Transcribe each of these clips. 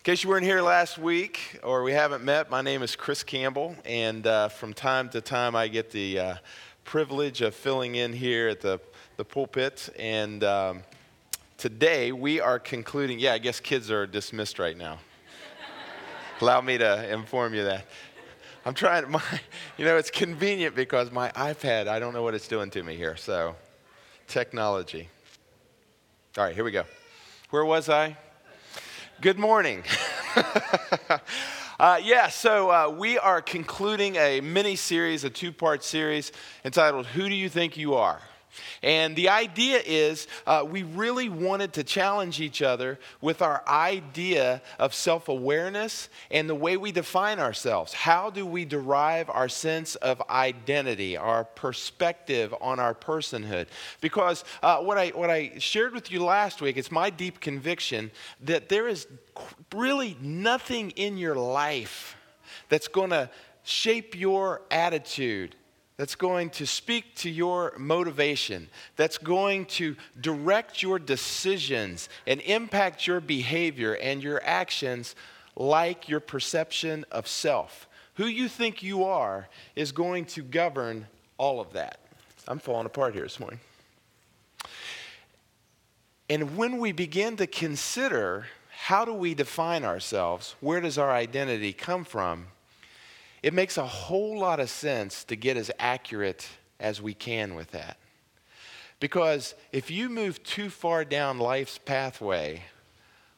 In case you weren't here last week or we haven't met, my name is Chris Campbell, and uh, from time to time I get the uh, privilege of filling in here at the, the pulpit. And um, today we are concluding, yeah, I guess kids are dismissed right now. Allow me to inform you that. I'm trying, my, you know, it's convenient because my iPad, I don't know what it's doing to me here. So, technology. All right, here we go. Where was I? Good morning. uh, yeah, so uh, we are concluding a mini series, a two part series entitled Who Do You Think You Are? And the idea is uh, we really wanted to challenge each other with our idea of self awareness and the way we define ourselves. How do we derive our sense of identity, our perspective on our personhood? Because uh, what, I, what I shared with you last week, it's my deep conviction that there is really nothing in your life that's going to shape your attitude that's going to speak to your motivation, that's going to direct your decisions and impact your behavior and your actions like your perception of self. Who you think you are is going to govern all of that. I'm falling apart here this morning. And when we begin to consider how do we define ourselves, where does our identity come from? It makes a whole lot of sense to get as accurate as we can with that. Because if you move too far down life's pathway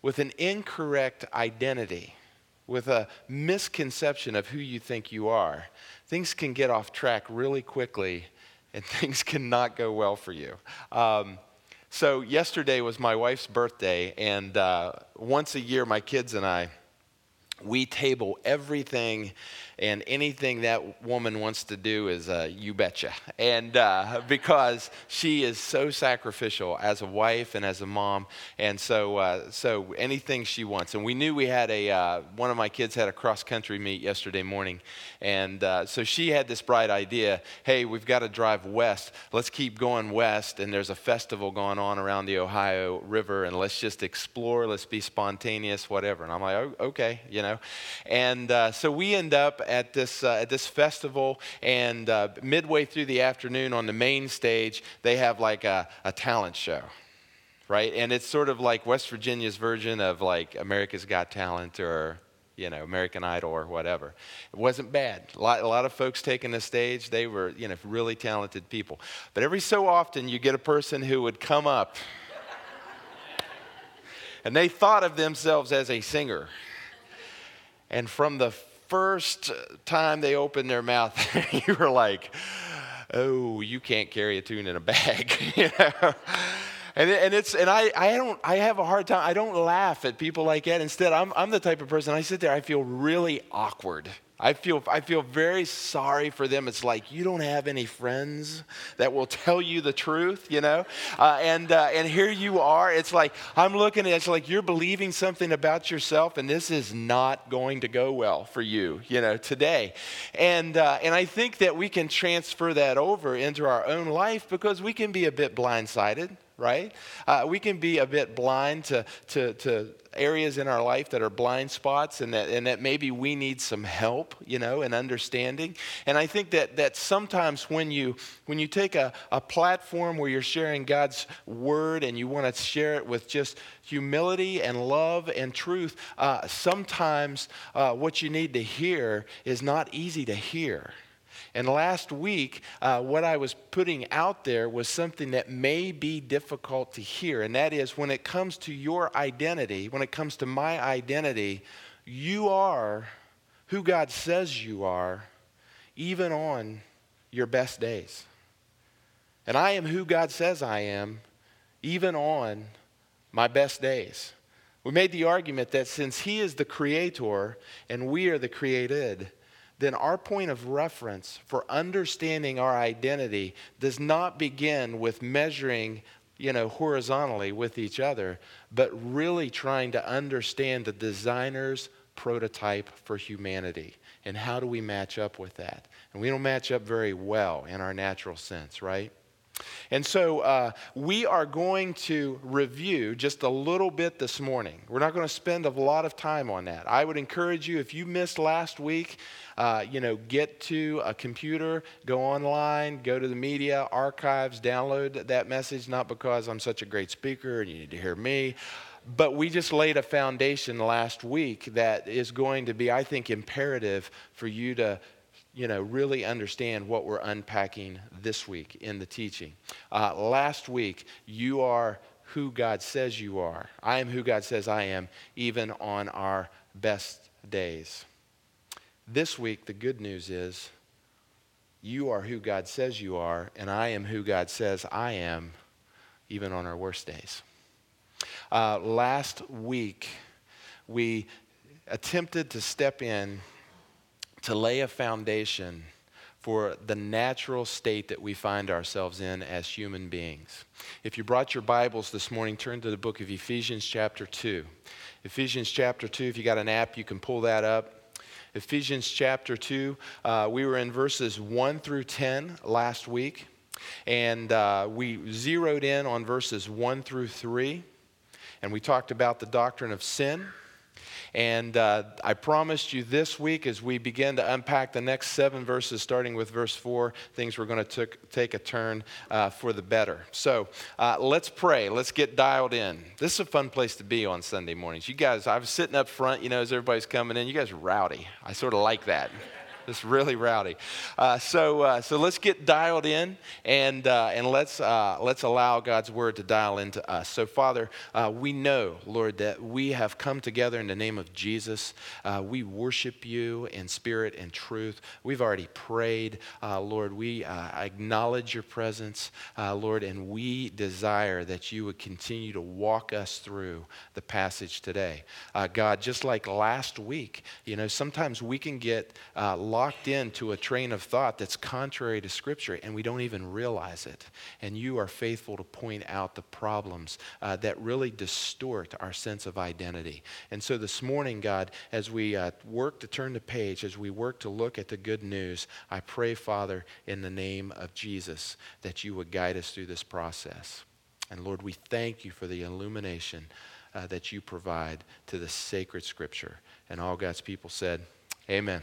with an incorrect identity, with a misconception of who you think you are, things can get off track really quickly and things cannot go well for you. Um, so, yesterday was my wife's birthday, and uh, once a year, my kids and I, we table everything and anything that woman wants to do is uh, you betcha. And uh, because she is so sacrificial as a wife and as a mom, and so uh, so anything she wants. And we knew we had a uh, one of my kids had a cross country meet yesterday morning, and uh, so she had this bright idea. Hey, we've got to drive west. Let's keep going west, and there's a festival going on around the Ohio River, and let's just explore. Let's be spontaneous, whatever. And I'm like, oh, okay, you know. And uh, so we end up at this, uh, at this festival, and uh, midway through the afternoon on the main stage, they have like a, a talent show right? And it's sort of like West Virginia's version of like America's Got Talent or, you know, American Idol or whatever. It wasn't bad. A lot, a lot of folks taking the stage, they were, you know, really talented people. But every so often you get a person who would come up and they thought of themselves as a singer. And from the first time they opened their mouth, you were like, oh, you can't carry a tune in a bag. you know? And, and it's and I, I don't I have a hard time I don't laugh at people like that instead I'm I'm the type of person I sit there I feel really awkward I feel, I feel very sorry for them. It's like you don't have any friends that will tell you the truth, you know? Uh, and, uh, and here you are. It's like, I'm looking at it's like you're believing something about yourself, and this is not going to go well for you, you know, today. And, uh, and I think that we can transfer that over into our own life because we can be a bit blindsided right? Uh, we can be a bit blind to, to, to areas in our life that are blind spots and that, and that maybe we need some help, you know, and understanding. And I think that, that sometimes when you, when you take a, a platform where you're sharing God's word and you want to share it with just humility and love and truth, uh, sometimes uh, what you need to hear is not easy to hear. And last week, uh, what I was putting out there was something that may be difficult to hear. And that is when it comes to your identity, when it comes to my identity, you are who God says you are, even on your best days. And I am who God says I am, even on my best days. We made the argument that since He is the creator and we are the created, then our point of reference for understanding our identity does not begin with measuring you know horizontally with each other but really trying to understand the designer's prototype for humanity and how do we match up with that. And we don't match up very well in our natural sense right And so uh, we are going to review just a little bit this morning. We're not going to spend a lot of time on that. I would encourage you, if you missed last week, uh, you know, get to a computer, go online, go to the media archives, download that message, not because I'm such a great speaker and you need to hear me. But we just laid a foundation last week that is going to be, I think, imperative for you to you know, really understand what we're unpacking this week in the teaching. Uh, last week, you are who God says you are. I am who God says I am, even on our best days. This week, the good news is you are who God says you are, and I am who God says I am, even on our worst days. Uh, last week, we attempted to step in to lay a foundation for the natural state that we find ourselves in as human beings. If you brought your Bibles this morning, turn to the book of Ephesians, chapter 2. Ephesians, chapter 2, if you got an app, you can pull that up. Ephesians, chapter 2, uh, we were in verses 1 through 10 last week, and uh, we zeroed in on verses 1 through 3, and we talked about the doctrine of sin and uh, I promised you this week, as we begin to unpack the next seven verses, starting with verse four, things were going to take a turn uh, for the better. So uh, let's pray. Let's get dialed in. This is a fun place to be on Sunday mornings. You guys, I was sitting up front, you know, as everybody's coming in. You guys are rowdy. I sort of like that. It's really rowdy. Uh, so, uh, so let's get dialed in and, uh, and let's, uh, let's allow God's word to dial into us. So, Father, uh, we know, Lord, that we have come together in the name of Jesus. Uh, we worship you in spirit and truth. We've already prayed, Lord. We acknowledge your presence, Lord, and we desire that you would continue to walk us through the passage today. God, just like last week, you know, sometimes we can get locked into a train of thought that's contrary to Scripture, and we don't even realize it. And you are faithful to point out the problems uh, that really distort our sense of identity. And so this morning, God, as we uh, work to turn the page, as we work to look at the good news, I pray, Father, in the name of Jesus, that you would guide us through this process. And Lord, we thank you for the illumination uh, that you provide to the sacred scripture. And all God's people said, Amen.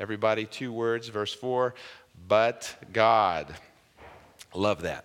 Everybody, two words, verse 4 but God. Love that.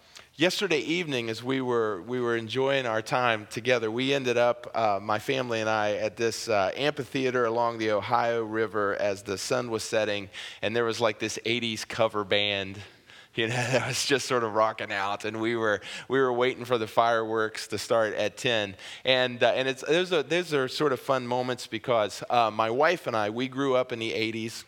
yesterday evening, as we were, we were enjoying our time together, we ended up, uh, my family and I, at this uh, amphitheater along the Ohio River as the sun was setting, and there was like this 80s cover band. You know, that was just sort of rocking out, and we were we were waiting for the fireworks to start at ten, and uh, and it's those are those are sort of fun moments because uh, my wife and I we grew up in the '80s,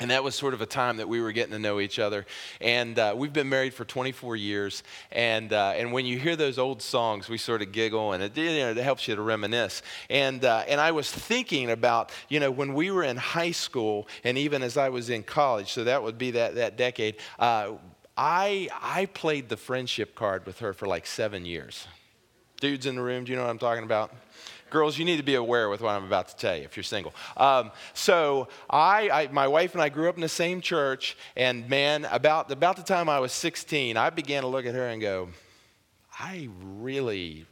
and that was sort of a time that we were getting to know each other. And uh, we've been married for 24 years. And, uh, and when you hear those old songs, we sort of giggle and it, you know, it helps you to reminisce. And, uh, and I was thinking about, you know, when we were in high school and even as I was in college, so that would be that, that decade, uh, I, I played the friendship card with her for like seven years Dudes in the room, do you know what I'm talking about? Girls, you need to be aware with what I'm about to tell you if you're single. Um, so, I, I, my wife and I grew up in the same church, and man, about, about the time I was 16, I began to look at her and go, I really,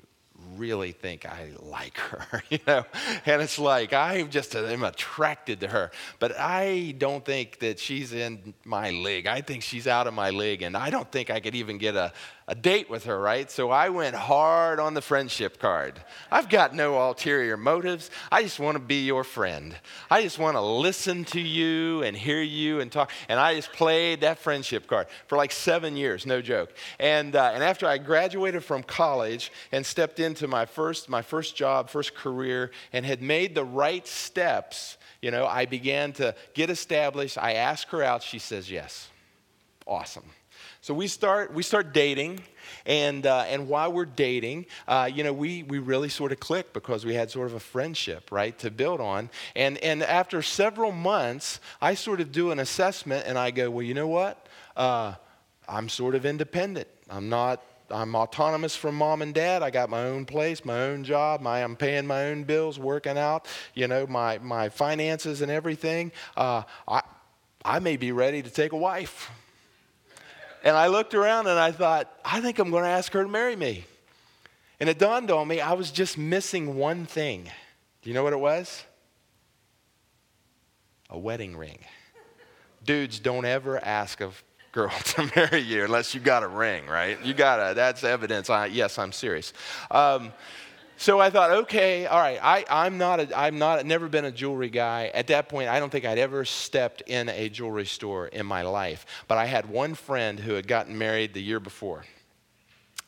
really think I like her, you know? And it's like, I just am attracted to her, but I don't think that she's in my league. I think she's out of my league, and I don't think I could even get a, a date with her, right? So I went hard on the friendship card. I've got no ulterior motives. I just want to be your friend. I just want to listen to you and hear you and talk. And I just played that friendship card for like seven years, no joke. And, uh, and after I graduated from college and stepped into my first, my first job, first career, and had made the right steps, you know, I began to get established. I asked her out. She says yes. Awesome. So we start, we start dating, and, uh, and while we're dating, uh, you know, we, we really sort of click because we had sort of a friendship, right, to build on. And, and after several months, I sort of do an assessment and I go, well, you know what? Uh, I'm sort of independent. I'm not I'm autonomous from mom and dad. I got my own place, my own job. My, I'm paying my own bills, working out, you know, my, my finances and everything. Uh, I, I may be ready to take a wife. And I looked around and I thought, I think I'm going to ask her to marry me. And it dawned on me I was just missing one thing. Do you know what it was? A wedding ring. Dudes, don't ever ask a girl to marry you unless you got a ring, right? You got to, that's evidence. I, yes, I'm serious. Um, so I thought, okay, all right, I, I'm not, a, I'm not, never been a jewelry guy. At that point, I don't think I'd ever stepped in a jewelry store in my life. But I had one friend who had gotten married the year before.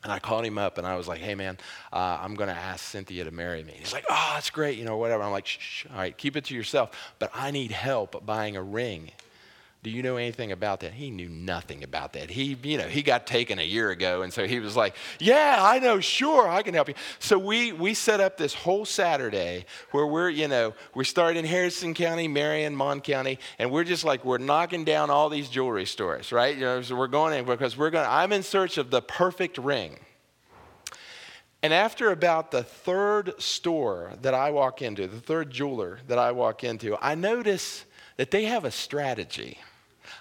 And I called him up and I was like, hey man, uh, I'm going to ask Cynthia to marry me. He's like, oh, that's great, you know, whatever. I'm like, shh, shh, all right, keep it to yourself. But I need help buying a ring. Do you know anything about that? He knew nothing about that. He, you know, he got taken a year ago, and so he was like, "Yeah, I know, sure, I can help you." So we we set up this whole Saturday where we're, you know, we start in Harrison County, Marion, Mon County, and we're just like we're knocking down all these jewelry stores, right? You know, so we're going in because we're going. I'm in search of the perfect ring. And after about the third store that I walk into, the third jeweler that I walk into, I notice that they have a strategy.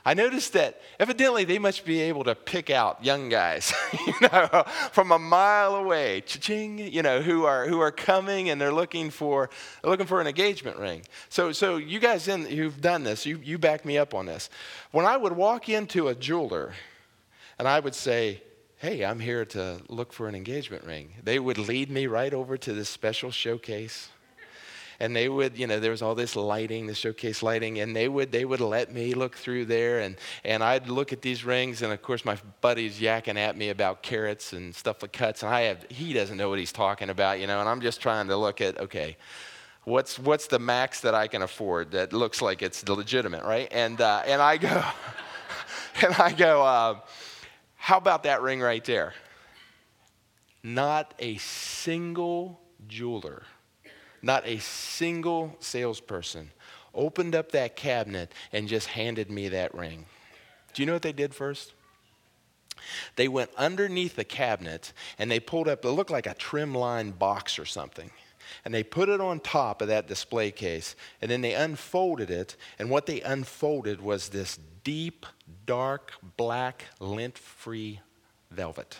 I noticed that evidently they must be able to pick out young guys, you know, from a mile away, cha-ching, you know, who are who are coming and they're looking for looking for an engagement ring. So so you guys in who've done this, you you back me up on this. When I would walk into a jeweler and I would say, "Hey, I'm here to look for an engagement ring." They would lead me right over to this special showcase and they would, you know, there was all this lighting, the showcase lighting, and they would they would let me look through there, and and I'd look at these rings, and of course my buddy's yakking at me about carats and stuff like cuts, and I have he doesn't know what he's talking about, you know, and I'm just trying to look at okay. What's, what's the max that I can afford that looks like it's legitimate, right? And, uh, and I go, and I go, uh, how about that ring right there? Not a single jeweler not a single salesperson opened up that cabinet and just handed me that ring. Do you know what they did first? They went underneath the cabinet and they pulled up, it looked like a trim line box or something. And they put it on top of that display case. And then they unfolded it. And what they unfolded was this deep, dark, black, lint free velvet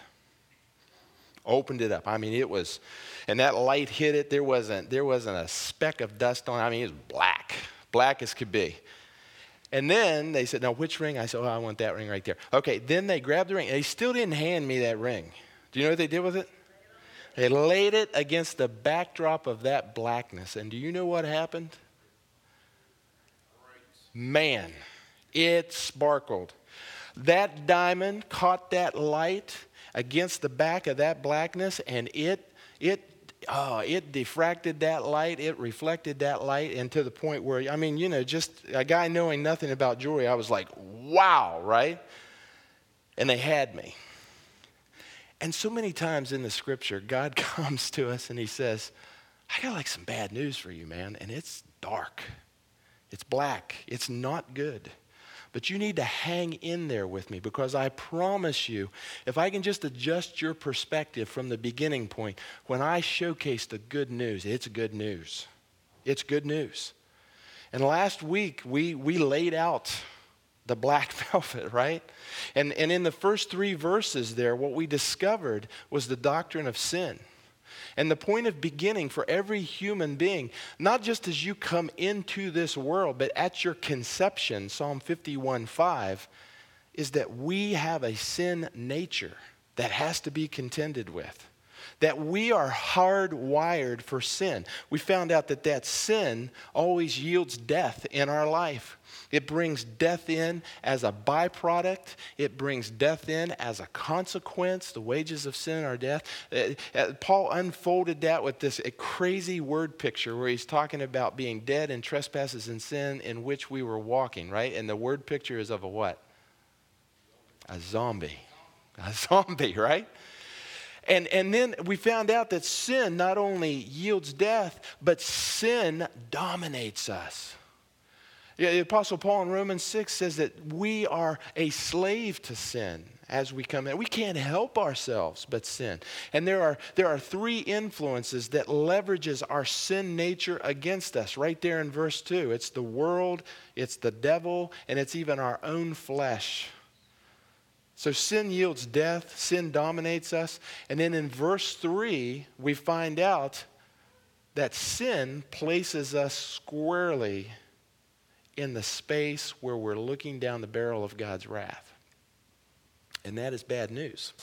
opened it up. I mean, it was, and that light hit it. There wasn't, there wasn't a speck of dust on it. I mean, it was black, black as could be. And then they said, "Now, which ring?" I said, "Oh, I want that ring right there." Okay. Then they grabbed the ring. They still didn't hand me that ring. Do you know what they did with it? They laid it against the backdrop of that blackness. And do you know what happened? Man, it sparkled. That diamond caught that light against the back of that blackness, and it, it, oh, it diffracted that light, it reflected that light, and to the point where, I mean, you know, just a guy knowing nothing about jewelry, I was like, wow, right? And they had me. And so many times in the scripture, God comes to us and he says, I got like some bad news for you, man, and it's dark. It's black. It's not good. But you need to hang in there with me because I promise you, if I can just adjust your perspective from the beginning point, when I showcase the good news, it's good news. It's good news. And last week, we, we laid out the black velvet, right? And, and in the first three verses there, what we discovered was the doctrine of sin. And the point of beginning for every human being, not just as you come into this world, but at your conception, Psalm 51 5, is that we have a sin nature that has to be contended with. That we are hardwired for sin. We found out that that sin always yields death in our life. It brings death in as a byproduct. It brings death in as a consequence. The wages of sin are death. Uh, uh, Paul unfolded that with this crazy word picture where he's talking about being dead in trespasses and sin in which we were walking, right? And the word picture is of a what? A zombie. A zombie, right? And, and then we found out that sin not only yields death, but sin dominates us. The Apostle Paul in Romans 6 says that we are a slave to sin as we come in. We can't help ourselves but sin. And there are, there are three influences that leverages our sin nature against us right there in verse 2. It's the world, it's the devil, and it's even our own flesh. So sin yields death, sin dominates us. And then in verse 3, we find out that sin places us squarely in the space where we're looking down the barrel of God's wrath. And that is bad news.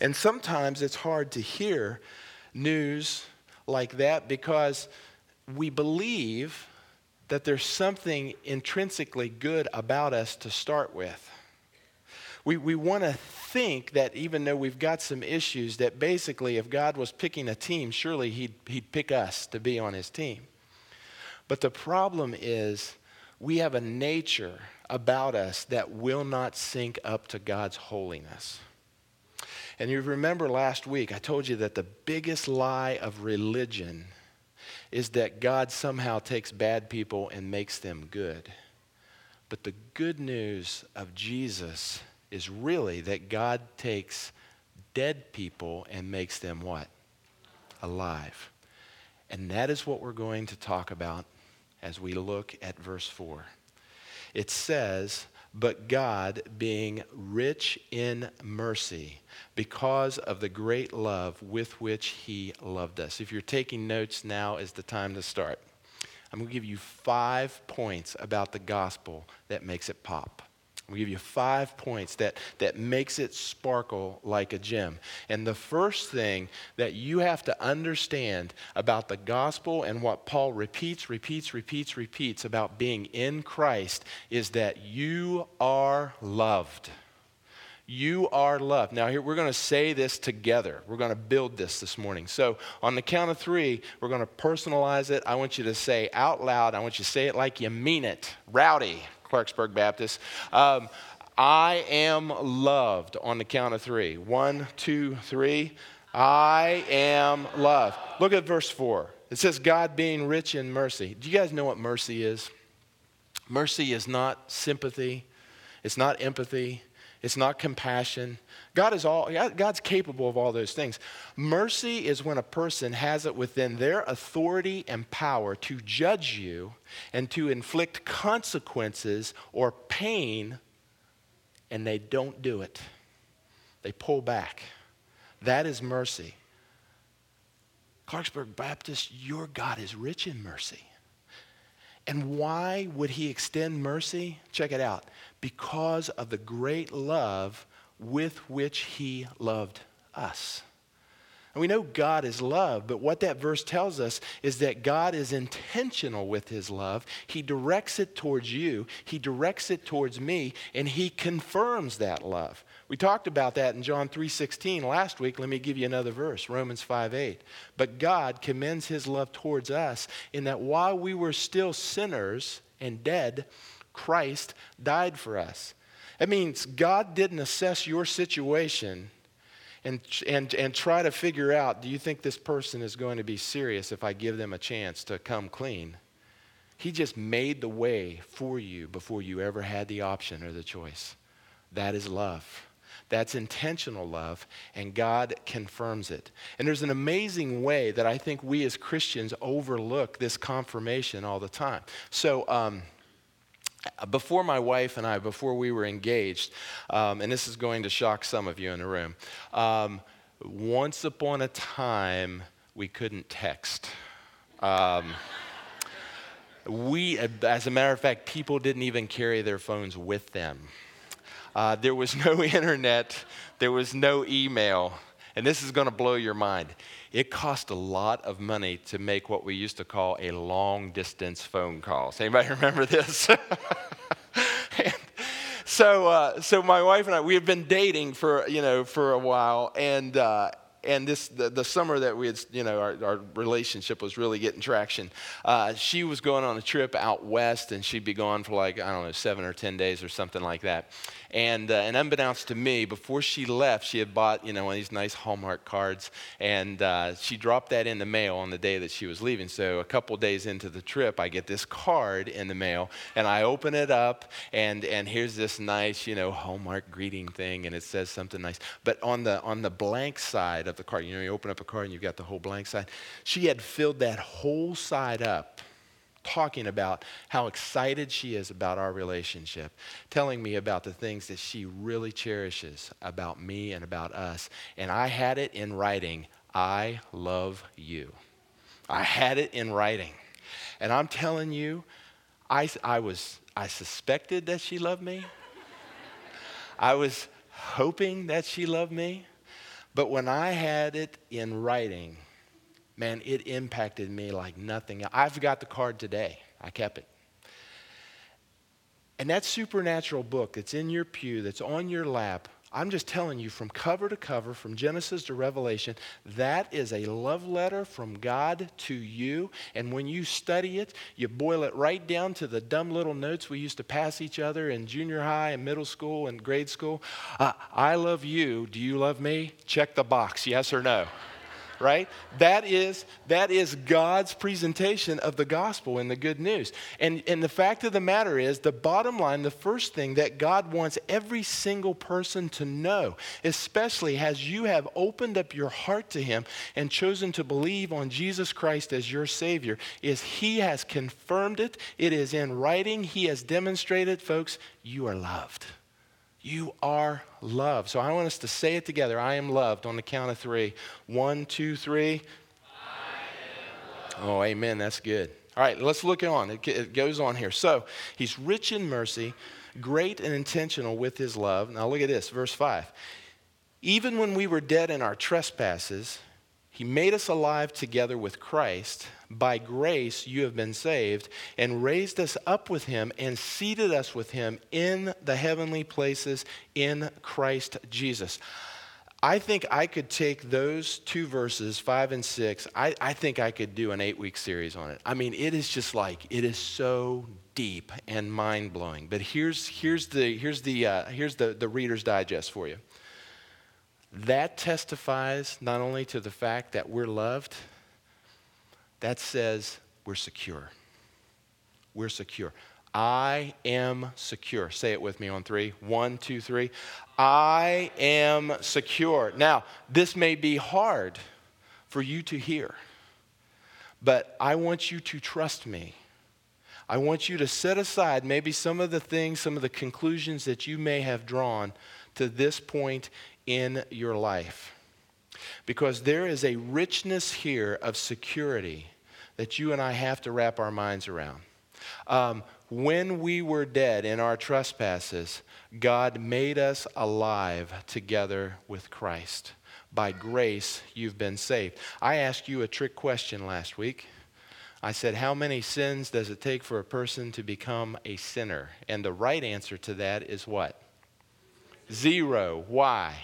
And sometimes it's hard to hear news like that because we believe that there's something intrinsically good about us to start with. We, we want to think that even though we've got some issues, that basically if God was picking a team, surely he'd, he'd pick us to be on his team. But the problem is we have a nature about us that will not sync up to God's holiness. And you remember last week, I told you that the biggest lie of religion is that God somehow takes bad people and makes them good. But the good news of Jesus is really that God takes dead people and makes them what? Alive. And that is what we're going to talk about as we look at verse 4. It says, But God, being rich in mercy, because of the great love with which He loved us. If you're taking notes, now is the time to start. I'm going to give you five points about the gospel that makes it pop. We'll give you five points that, that makes it sparkle like a gem. And the first thing that you have to understand about the gospel and what Paul repeats, repeats, repeats, repeats about being in Christ is that you are loved. You are loved. Now, here we're going to say this together. We're going to build this this morning. So, on the count of three, we're going to personalize it. I want you to say out loud, I want you to say it like you mean it. Rowdy. Clarksburg Baptist. Um, I am loved on the count of three. One, two, three. I am loved. Look at verse 4. It says, God being rich in mercy. Do you guys know what mercy is? Mercy is not sympathy, it's not empathy, it's not compassion. God is all God's capable of all those things. Mercy is when a person has it within their authority and power to judge you and to inflict consequences or pain and they don't do it. They pull back. That is mercy. Clarksburg Baptist, your God is rich in mercy. And why would he extend mercy? Check it out because of the great love with which he loved us. And we know God is love, but what that verse tells us is that God is intentional with his love. He directs it towards you, he directs it towards me, and he confirms that love. We talked about that in John 3:16 last week. Let me give you another verse, Romans 5:8. But God commends his love towards us in that while we were still sinners and dead, Christ died for us. That means God didn't assess your situation and, and, and try to figure out do you think this person is going to be serious if I give them a chance to come clean? He just made the way for you before you ever had the option or the choice. That is love. That's intentional love, and God confirms it. And there's an amazing way that I think we as Christians overlook this confirmation all the time. So, um, before my wife and I, before we were engaged, um, and this is going to shock some of you in the room, um, once upon a time, we couldn't text. Um, we, as a matter of fact, people didn't even carry their phones with them. Uh, there was no internet, there was no email. And this is going to blow your mind. It cost a lot of money to make what we used to call a long distance phone call. Does anybody remember this? so, uh, so my wife and I, we have been dating for, you know, for a while. And, uh, and this the, the, summer that we had, you know, our, our relationship was really getting traction. Uh, she was going on a trip out west, and she'd be gone for like I don't know seven or ten days or something like that. And uh, and unbeknownst to me, before she left, she had bought you know one of these nice Hallmark cards, and uh, she dropped that in the mail on the day that she was leaving. So a couple days into the trip, I get this card in the mail, and I open it up, and and here's this nice you know Hallmark greeting thing, and it says something nice. But on the on the blank side of the card. You know, you open up a card and you've got the whole blank side. She had filled that whole side up talking about how excited she is about our relationship, telling me about the things that she really cherishes about me and about us. And I had it in writing I love you. I had it in writing. And I'm telling you, I, I was, I suspected that she loved me. I was hoping that she loved me. But when I had it in writing, man, it impacted me like nothing. I've got the card today. I kept it. And that supernatural book that's in your pew, that's on your lap, I'm just telling you from cover to cover, from Genesis to Revelation, that is a love letter from God to you. And when you study it, you boil it right down to the dumb little notes we used to pass each other in junior high and middle school and grade school. Uh, I love you. Do you love me? Check the box, yes or no right? That is, that is God's presentation of the gospel and the good news. And, and the fact of the matter is, the bottom line, the first thing that God wants every single person to know, especially as you have opened up your heart to Him and chosen to believe on Jesus Christ as your Savior, is He has confirmed it. It is in writing. He has demonstrated, folks, you are loved. You are loved. So I want us to say it together. I am loved on the count of three. One, two, three. Oh, amen. That's good. All right, let's look on. It, it goes on here. So he's rich in mercy, great and intentional with his love. Now look at this, verse 5. Even when we were dead in our trespasses, he made us alive together with Christ. By grace you have been saved, and raised us up with him, and seated us with him in the heavenly places in Christ Jesus. I think I could take those two verses, five and six, I, I think I could do an eight week series on it. I mean, it is just like, it is so deep and mind blowing. But here's, here's, the, here's, the, uh, here's the, the Reader's Digest for you. That testifies not only to the fact that we're loved, that says we're secure. We're secure. I am secure. Say it with me on three. One, two, three. I am secure. Now, this may be hard for you to hear, but I want you to trust me. I want you to set aside maybe some of the things, some of the conclusions that you may have drawn to this point in your life. Because there is a richness here of security that you and I have to wrap our minds around. Um, when we were dead in our trespasses, God made us alive together with Christ. By grace, you've been saved. I asked you a trick question last week. I said, How many sins does it take for a person to become a sinner? And the right answer to that is what? Zero. Why?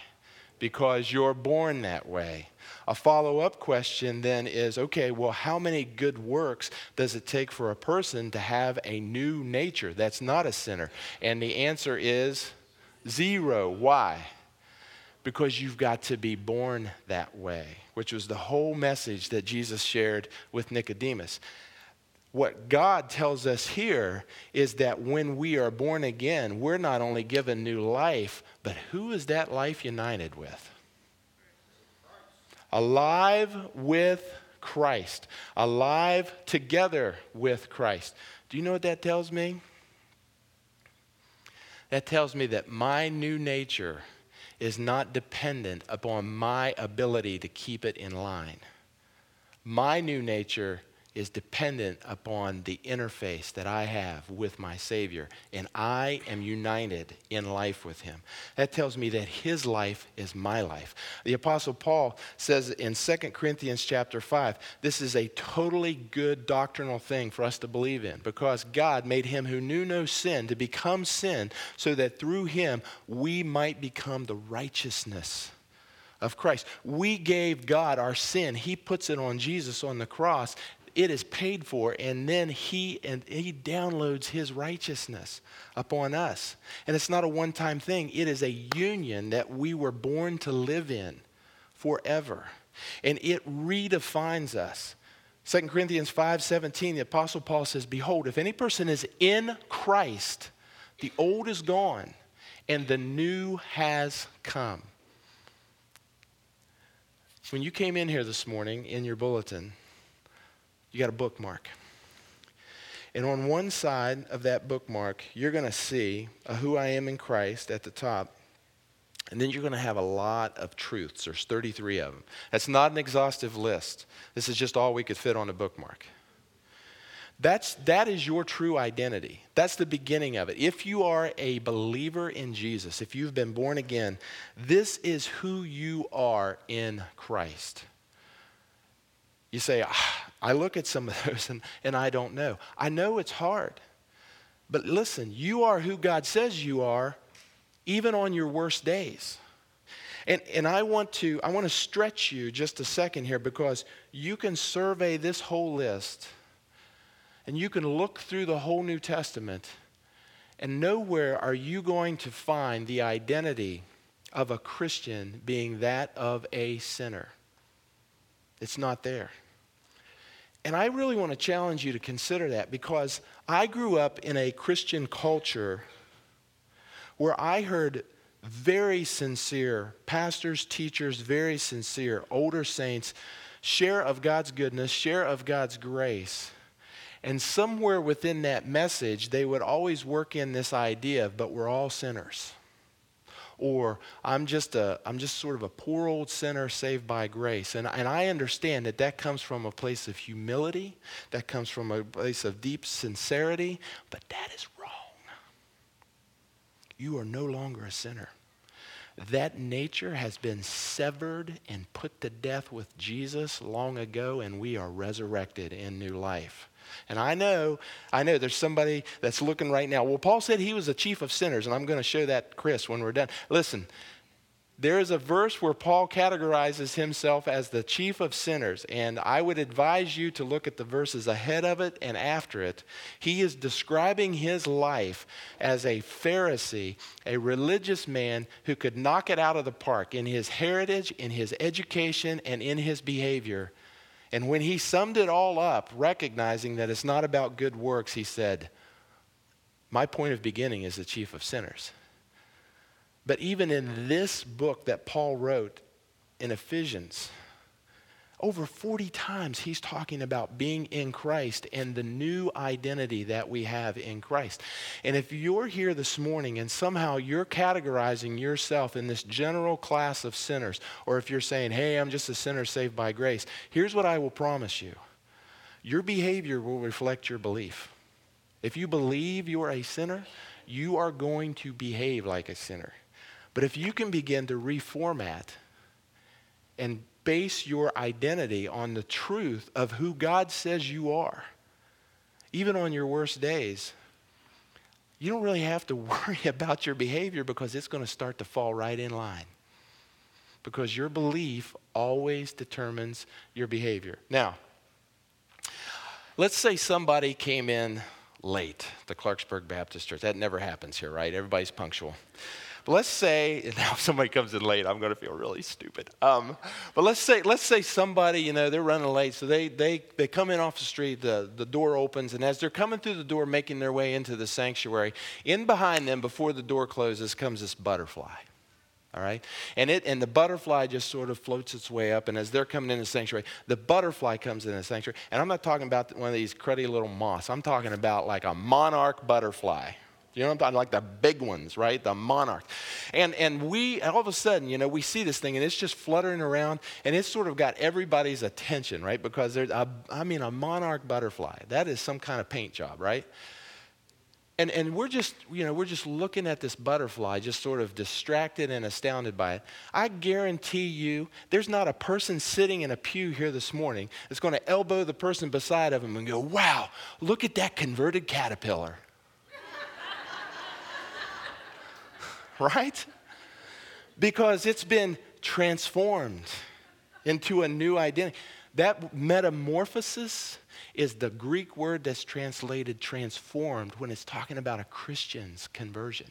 Because you're born that way. A follow up question then is okay, well, how many good works does it take for a person to have a new nature that's not a sinner? And the answer is zero. Why? Because you've got to be born that way, which was the whole message that Jesus shared with Nicodemus. What God tells us here is that when we are born again, we're not only given new life, but who is that life united with? Alive with Christ, alive together with Christ. Do you know what that tells me? That tells me that my new nature is not dependent upon my ability to keep it in line. My new nature is dependent upon the interface that I have with my Savior, and I am united in life with Him. That tells me that His life is my life. The Apostle Paul says in 2 Corinthians chapter 5, this is a totally good doctrinal thing for us to believe in because God made Him who knew no sin to become sin so that through Him we might become the righteousness of Christ. We gave God our sin. He puts it on Jesus on the cross it is paid for and then he and he downloads his righteousness upon us. And it's not a one-time thing. It is a union that we were born to live in forever. And it redefines us. 2 corinthians 5.17 the apostle paul says behold if any person is in christ the old is gone and the new has come. When you came in here this morning in your bulletin you got a bookmark. And on one side of that bookmark, you're going to see a who I am in Christ at the top. And then you're going to have a lot of truths. There's 33 of them. That's not an exhaustive list. This is just all we could fit on a bookmark. That's, that is your true identity. That's the beginning of it. If you are a believer in Jesus, if you've been born again, this is who you are in Christ. You say, ah, I look at some of those and, and I don't know. I know it's hard. But listen, you are who God says you are, even on your worst days. And, and I, want to, I want to stretch you just a second here because you can survey this whole list and you can look through the whole New Testament, and nowhere are you going to find the identity of a Christian being that of a sinner. It's not there. And I really want to challenge you to consider that because I grew up in a Christian culture where I heard very sincere pastors, teachers, very sincere older saints share of God's goodness, share of God's grace. And somewhere within that message, they would always work in this idea of, but we're all sinners or I'm just, a, I'm just sort of a poor old sinner saved by grace. And, and I understand that that comes from a place of humility, that comes from a place of deep sincerity, but that is wrong. You are no longer a sinner. That nature has been severed and put to death with Jesus long ago, and we are resurrected in new life. And I know, I know there's somebody that's looking right now. Well, Paul said he was a chief of sinners, and I'm going to show that, Chris, when we're done. Listen, there is a verse where Paul categorizes himself as the chief of sinners, and I would advise you to look at the verses ahead of it and after it. He is describing his life as a Pharisee, a religious man who could knock it out of the park in his heritage, in his education, and in his behavior. And when he summed it all up, recognizing that it's not about good works, he said, My point of beginning is the chief of sinners. But even in this book that Paul wrote in Ephesians, over 40 times, he's talking about being in Christ and the new identity that we have in Christ. And if you're here this morning and somehow you're categorizing yourself in this general class of sinners, or if you're saying, hey, I'm just a sinner saved by grace, here's what I will promise you your behavior will reflect your belief. If you believe you are a sinner, you are going to behave like a sinner. But if you can begin to reformat and base your identity on the truth of who God says you are, even on your worst days, you don't really have to worry about your behavior because it's going to start to fall right in line. Because your belief always determines your behavior. Now, let's say somebody came in late to Clarksburg Baptist Church. That never happens here, right? Everybody's punctual. Let's say now if somebody comes in late, I'm going to feel really stupid. Um, but let's say let's say somebody, you know, they're running late, so they they they come in off the street, the the door opens, and as they're coming through the door, making their way into the sanctuary, in behind them, before the door closes, comes this butterfly. All right? And it and the butterfly just sort of floats its way up, and as they're coming in the sanctuary, the butterfly comes in the sanctuary. And I'm not talking about one of these cruddy little moths. I'm talking about like a monarch butterfly. You know what I'm talking like the big ones, right? The monarch. And and we all of a sudden, you know, we see this thing and it's just fluttering around and it's sort of got everybody's attention, right? Because there's a, I mean a monarch butterfly. That is some kind of paint job, right? And, and we're just, you know, we're just looking at this butterfly, just sort of distracted and astounded by it. I guarantee you, there's not a person sitting in a pew here this morning that's going to elbow the person beside of him and go, wow, look at that converted caterpillar. right? Because it's been transformed into a new identity. That metamorphosis is the Greek word that's translated transformed when it's talking about a Christian's conversion.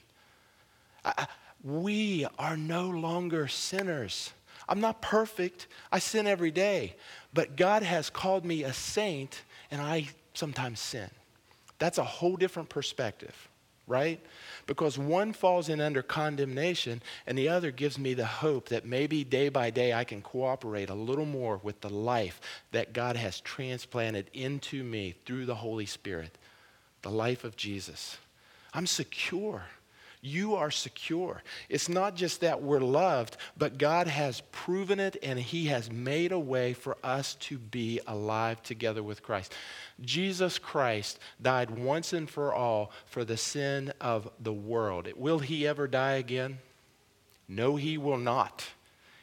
I, we are no longer sinners. I'm not perfect. I sin every day. But God has called me a saint, and I sometimes sin. That's a whole different perspective, right? because one falls in under condemnation and the other gives me the hope that maybe day by day I can cooperate a little more with the life that God has transplanted into me through the Holy Spirit, the life of Jesus. I'm secure. You are secure. It's not just that we're loved, but God has proven it and He has made a way for us to be alive together with Christ. Jesus Christ died once and for all for the sin of the world. Will He ever die again? No, He will not.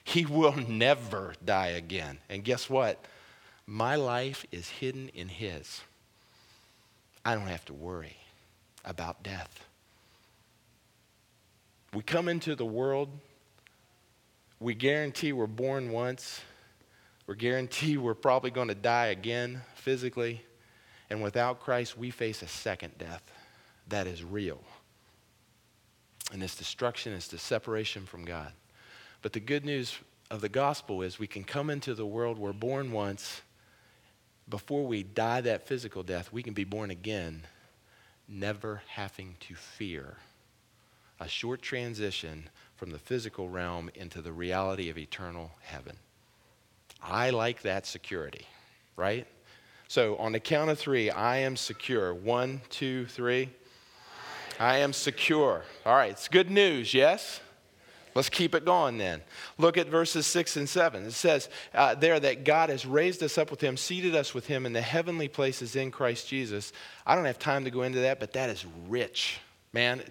He will never die again. And guess what? My life is hidden in His. I don't have to worry about death. We come into the world, we guarantee we're born once, we're guaranteed we're probably going to die again physically, and without Christ, we face a second death that is real. And it's destruction, it's the separation from God. But the good news of the gospel is we can come into the world, we're born once. Before we die that physical death, we can be born again, never having to fear a short transition from the physical realm into the reality of eternal heaven. I like that security, right? So on the count of three, I am secure. One, two, three. I am secure. All right, it's good news, yes? Let's keep it going then. Look at verses 6 and 7. It says uh, there that God has raised us up with him, seated us with him in the heavenly places in Christ Jesus. I don't have time to go into that, but that is rich. Man,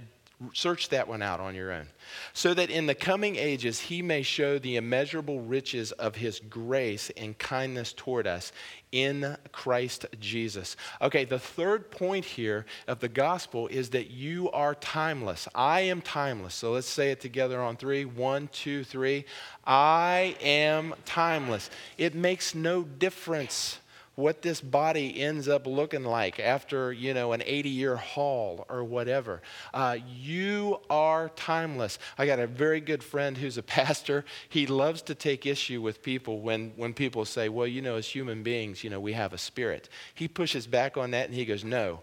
Search that one out on your own. So that in the coming ages he may show the immeasurable riches of his grace and kindness toward us in Christ Jesus. Okay, the third point here of the gospel is that you are timeless. I am timeless. So let's say it together on three. One, two, three. I am timeless. It makes no difference what this body ends up looking like after, you know, an 80 year haul or whatever. Uh, you are timeless. I got a very good friend who's a pastor. He loves to take issue with people when, when people say, well, you know, as human beings, you know, we have a spirit. He pushes back on that and he goes, no,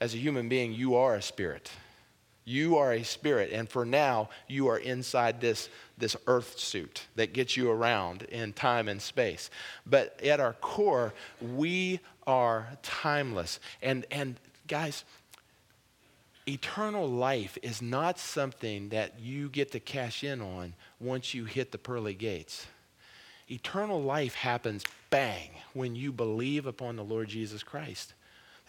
as a human being, you are a spirit. You are a spirit, and for now, you are inside this, this earth suit that gets you around in time and space. But at our core, we are timeless. And, and guys, eternal life is not something that you get to cash in on once you hit the pearly gates. Eternal life happens bang when you believe upon the Lord Jesus Christ.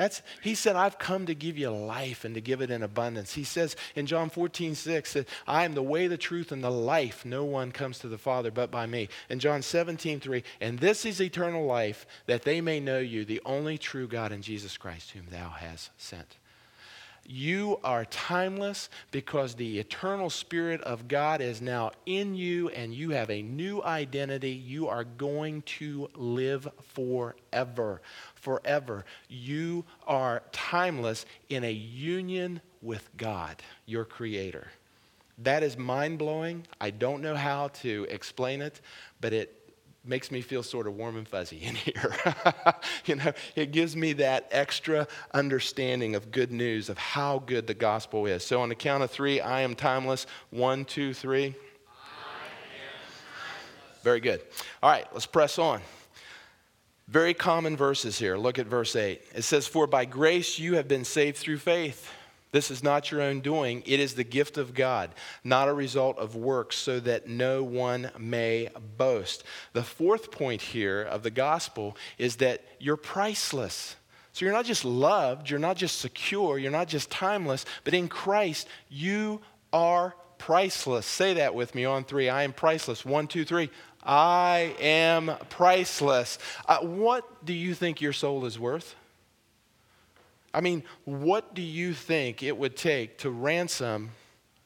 That's, he said, I've come to give you life and to give it in abundance. He says in John 14, 6, that I am the way, the truth, and the life. No one comes to the Father but by me. In John 17, 3, and this is eternal life, that they may know you, the only true God in Jesus Christ, whom thou hast sent. You are timeless because the eternal Spirit of God is now in you and you have a new identity. You are going to live forever. Forever. You are timeless in a union with God, your Creator. That is mind blowing. I don't know how to explain it, but it makes me feel sort of warm and fuzzy in here. you know, it gives me that extra understanding of good news of how good the gospel is. So, on the count of three, I am timeless. One, two, three. Very good. All right, let's press on. Very common verses here. Look at verse 8. It says, For by grace you have been saved through faith. This is not your own doing, it is the gift of God, not a result of works, so that no one may boast. The fourth point here of the gospel is that you're priceless. So you're not just loved, you're not just secure, you're not just timeless, but in Christ, you are priceless. Say that with me on three. I am priceless. One, two, three. I am priceless. Uh, what do you think your soul is worth? I mean, what do you think it would take to ransom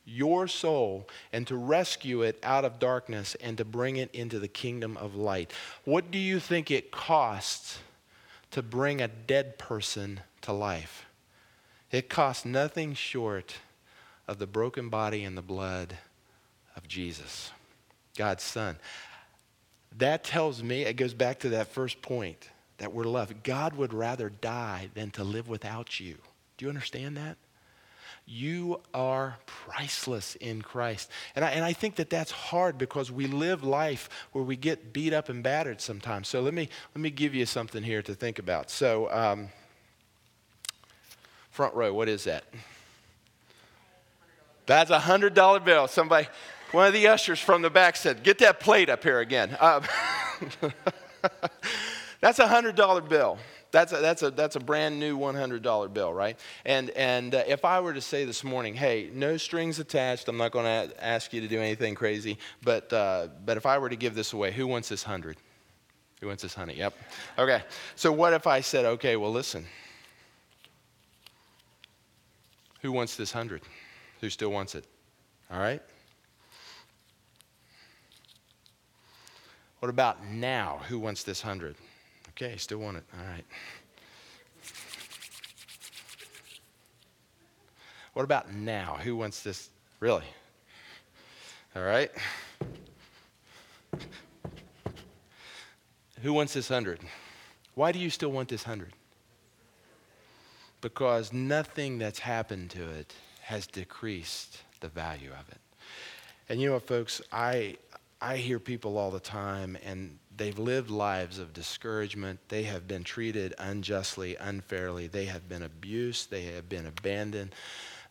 your soul and to rescue it out of darkness and to bring it into the kingdom of light? What do you think it costs to bring a dead person to life? It costs nothing short of the broken body and the blood of Jesus, God's Son. That tells me, it goes back to that first point that we're loved. God would rather die than to live without you. Do you understand that? You are priceless in Christ. And I, and I think that that's hard because we live life where we get beat up and battered sometimes. So let me, let me give you something here to think about. So, um, front row, what is that? That's a $100 bill. Somebody, one of the ushers from the back said, Get that plate up here again. Um, That's a $100 bill. That's a, that's, a, that's a brand new $100 bill, right? And, and uh, if I were to say this morning, hey, no strings attached, I'm not going to ask you to do anything crazy, but, uh, but if I were to give this away, who wants this 100? Who wants this honey? Yep. Okay. So what if I said, okay, well, listen. Who wants this 100? Who still wants it? All right? What about now? Who wants this 100? Okay, still want it. All right. What about now? Who wants this? Really? All right. Who wants this hundred? Why do you still want this hundred? Because nothing that's happened to it has decreased the value of it. And you know what, folks? I I hear people all the time, and they've lived lives of discouragement. They have been treated unjustly, unfairly. They have been abused. They have been abandoned.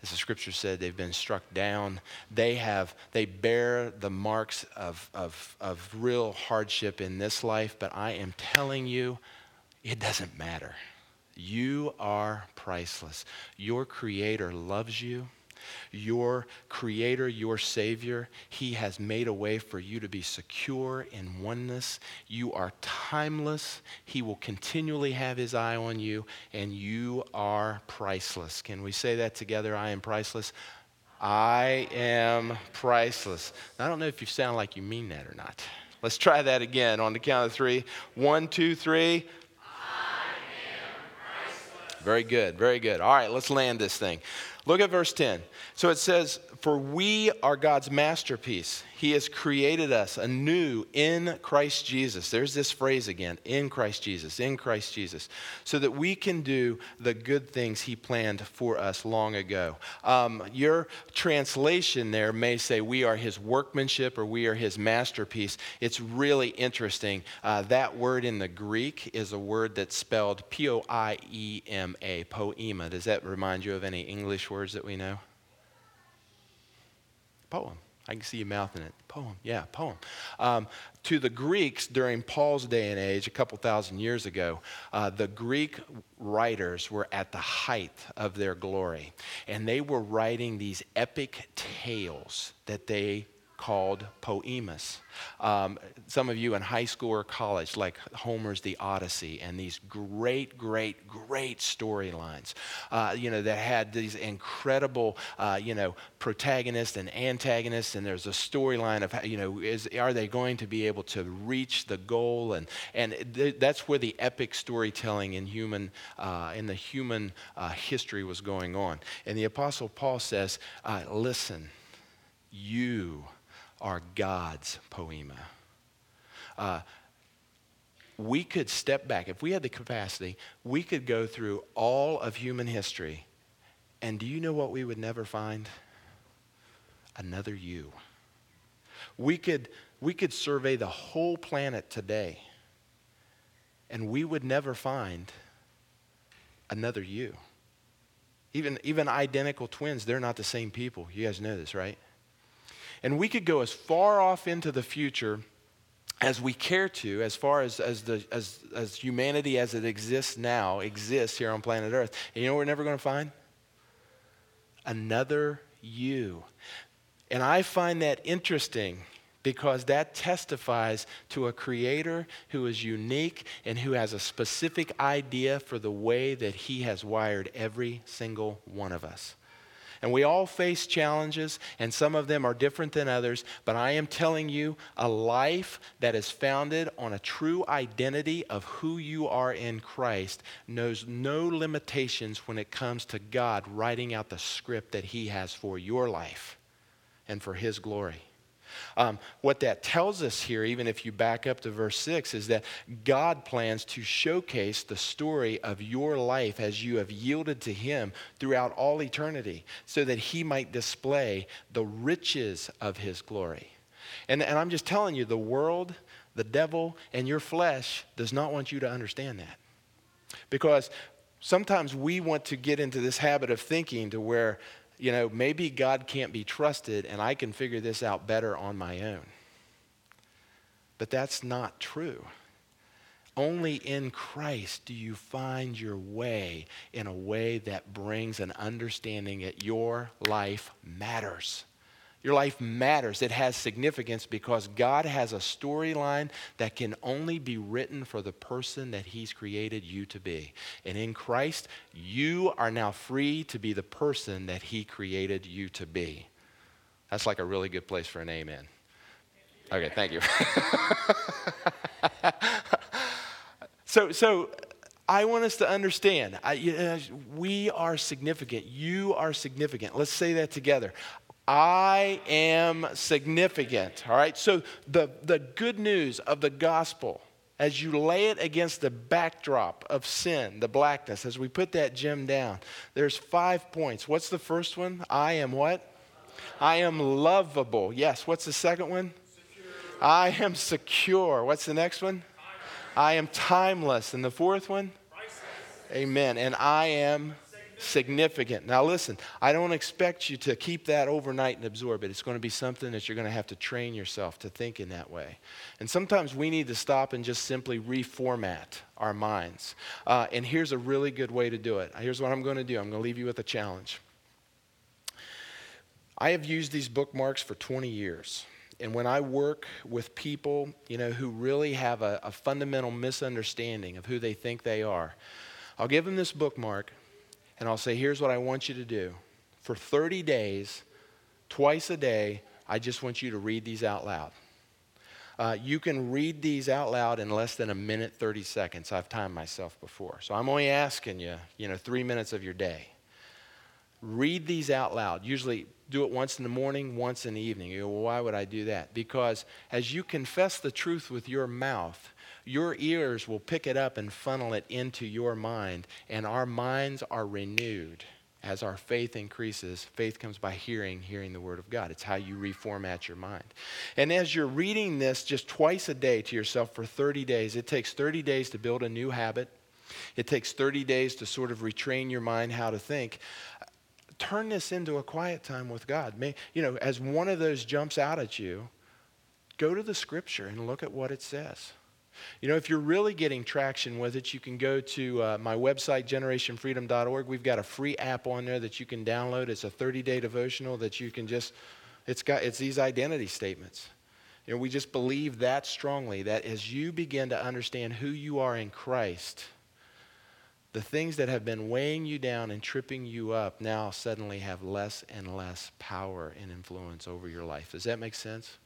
As the scripture said, they've been struck down. They have they bear the marks of, of, of real hardship in this life, but I am telling you, it doesn't matter. You are priceless. Your creator loves you your creator, your savior, he has made a way for you to be secure in oneness. You are timeless. He will continually have his eye on you, and you are priceless. Can we say that together? I am priceless. I am priceless. I don't know if you sound like you mean that or not. Let's try that again on the count of three. One, two, three. Very good, very good. All right, let's land this thing. Look at verse 10. So it says, For we are God's masterpiece. He has created us anew in Christ Jesus. There's this phrase again in Christ Jesus, in Christ Jesus, so that we can do the good things He planned for us long ago. Um, your translation there may say, We are His workmanship or we are His masterpiece. It's really interesting. Uh, that word in the Greek is a word that's spelled P O I E M A, poema. Does that remind you of any English words that we know? Poem. I can see you mouthing it. Poem, yeah, poem. Um, to the Greeks during Paul's day and age, a couple thousand years ago, uh, the Greek writers were at the height of their glory. And they were writing these epic tales that they called poemas. Um, some of you in high school or college, like Homer's The Odyssey, and these great, great, great storylines, uh, you know, that had these incredible, uh, you know, protagonists and antagonists, and there's a storyline of, you know, is, are they going to be able to reach the goal? And, and th- that's where the epic storytelling in human, uh, in the human uh, history was going on. And the Apostle Paul says, uh, listen, You are God's poema. Uh, we could step back. If we had the capacity, we could go through all of human history. And do you know what we would never find? Another you. We could, we could survey the whole planet today, and we would never find another you. Even, even identical twins, they're not the same people. You guys know this, right? And we could go as far off into the future as we care to, as far as, as, the, as, as humanity as it exists now exists here on planet Earth. And you know what we're never going to find? Another you. And I find that interesting because that testifies to a creator who is unique and who has a specific idea for the way that he has wired every single one of us. And we all face challenges, and some of them are different than others. But I am telling you, a life that is founded on a true identity of who you are in Christ knows no limitations when it comes to God writing out the script that He has for your life and for His glory. Um, what that tells us here, even if you back up to verse 6, is that God plans to showcase the story of your life as you have yielded to Him throughout all eternity so that He might display the riches of His glory. And, and I'm just telling you, the world, the devil, and your flesh does not want you to understand that. Because sometimes we want to get into this habit of thinking to where you know, maybe God can't be trusted and I can figure this out better on my own. But that's not true. Only in Christ do you find your way in a way that brings an understanding that your life matters. Your life matters. It has significance because God has a storyline that can only be written for the person that He's created you to be. And in Christ, you are now free to be the person that He created you to be. That's like a really good place for an amen. Okay, thank you. so, so I want us to understand I, uh, we are significant. You are significant. Let's say that together. I am significant. All right? So, the, the good news of the gospel, as you lay it against the backdrop of sin, the blackness, as we put that gem down, there's five points. What's the first one? I am what? I am lovable. Yes. What's the second one? Secure. I am secure. What's the next one? I am timeless. And the fourth one? Priceless. Amen. And I am significant. Now, listen, I don't expect you to keep that overnight and absorb it. It's going to be something that you're going to have to train yourself to think in that way. And sometimes we need to stop and just simply reformat our minds. Uh, and here's a really good way to do it. Here's what I'm going to do I'm going to leave you with a challenge. I have used these bookmarks for 20 years. And when I work with people, you know, who really have a, a fundamental misunderstanding of who they think they are, I'll give them this bookmark and I'll say, here's what I want you to do. For 30 days, twice a day, I just want you to read these out loud. Uh, you can read these out loud in less than a minute, 30 seconds. I've timed myself before. So I'm only asking you, you know, three minutes of your day. Read these out loud. Usually do it once in the morning, once in the evening. You go, well, why would I do that? Because as you confess the truth with your mouth, your ears will pick it up and funnel it into your mind, and our minds are renewed as our faith increases. Faith comes by hearing, hearing the Word of God. It's how you reformat your mind. And as you're reading this just twice a day to yourself for 30 days, it takes 30 days to build a new habit. It takes 30 days to sort of retrain your mind how to think. Turn this into a quiet time with God. May, you know, as one of those jumps out at you, go to the scripture and look at what it says. You know, if you're really getting traction with it, you can go to uh, my website, generationfreedom.org. We've got a free app on there that you can download. It's a 30 day devotional that you can just, it's got, it's these identity statements. You know, we just believe that strongly that as you begin to understand who you are in Christ, the things that have been weighing you down and tripping you up now suddenly have less and less power and influence over your life. Does that make sense?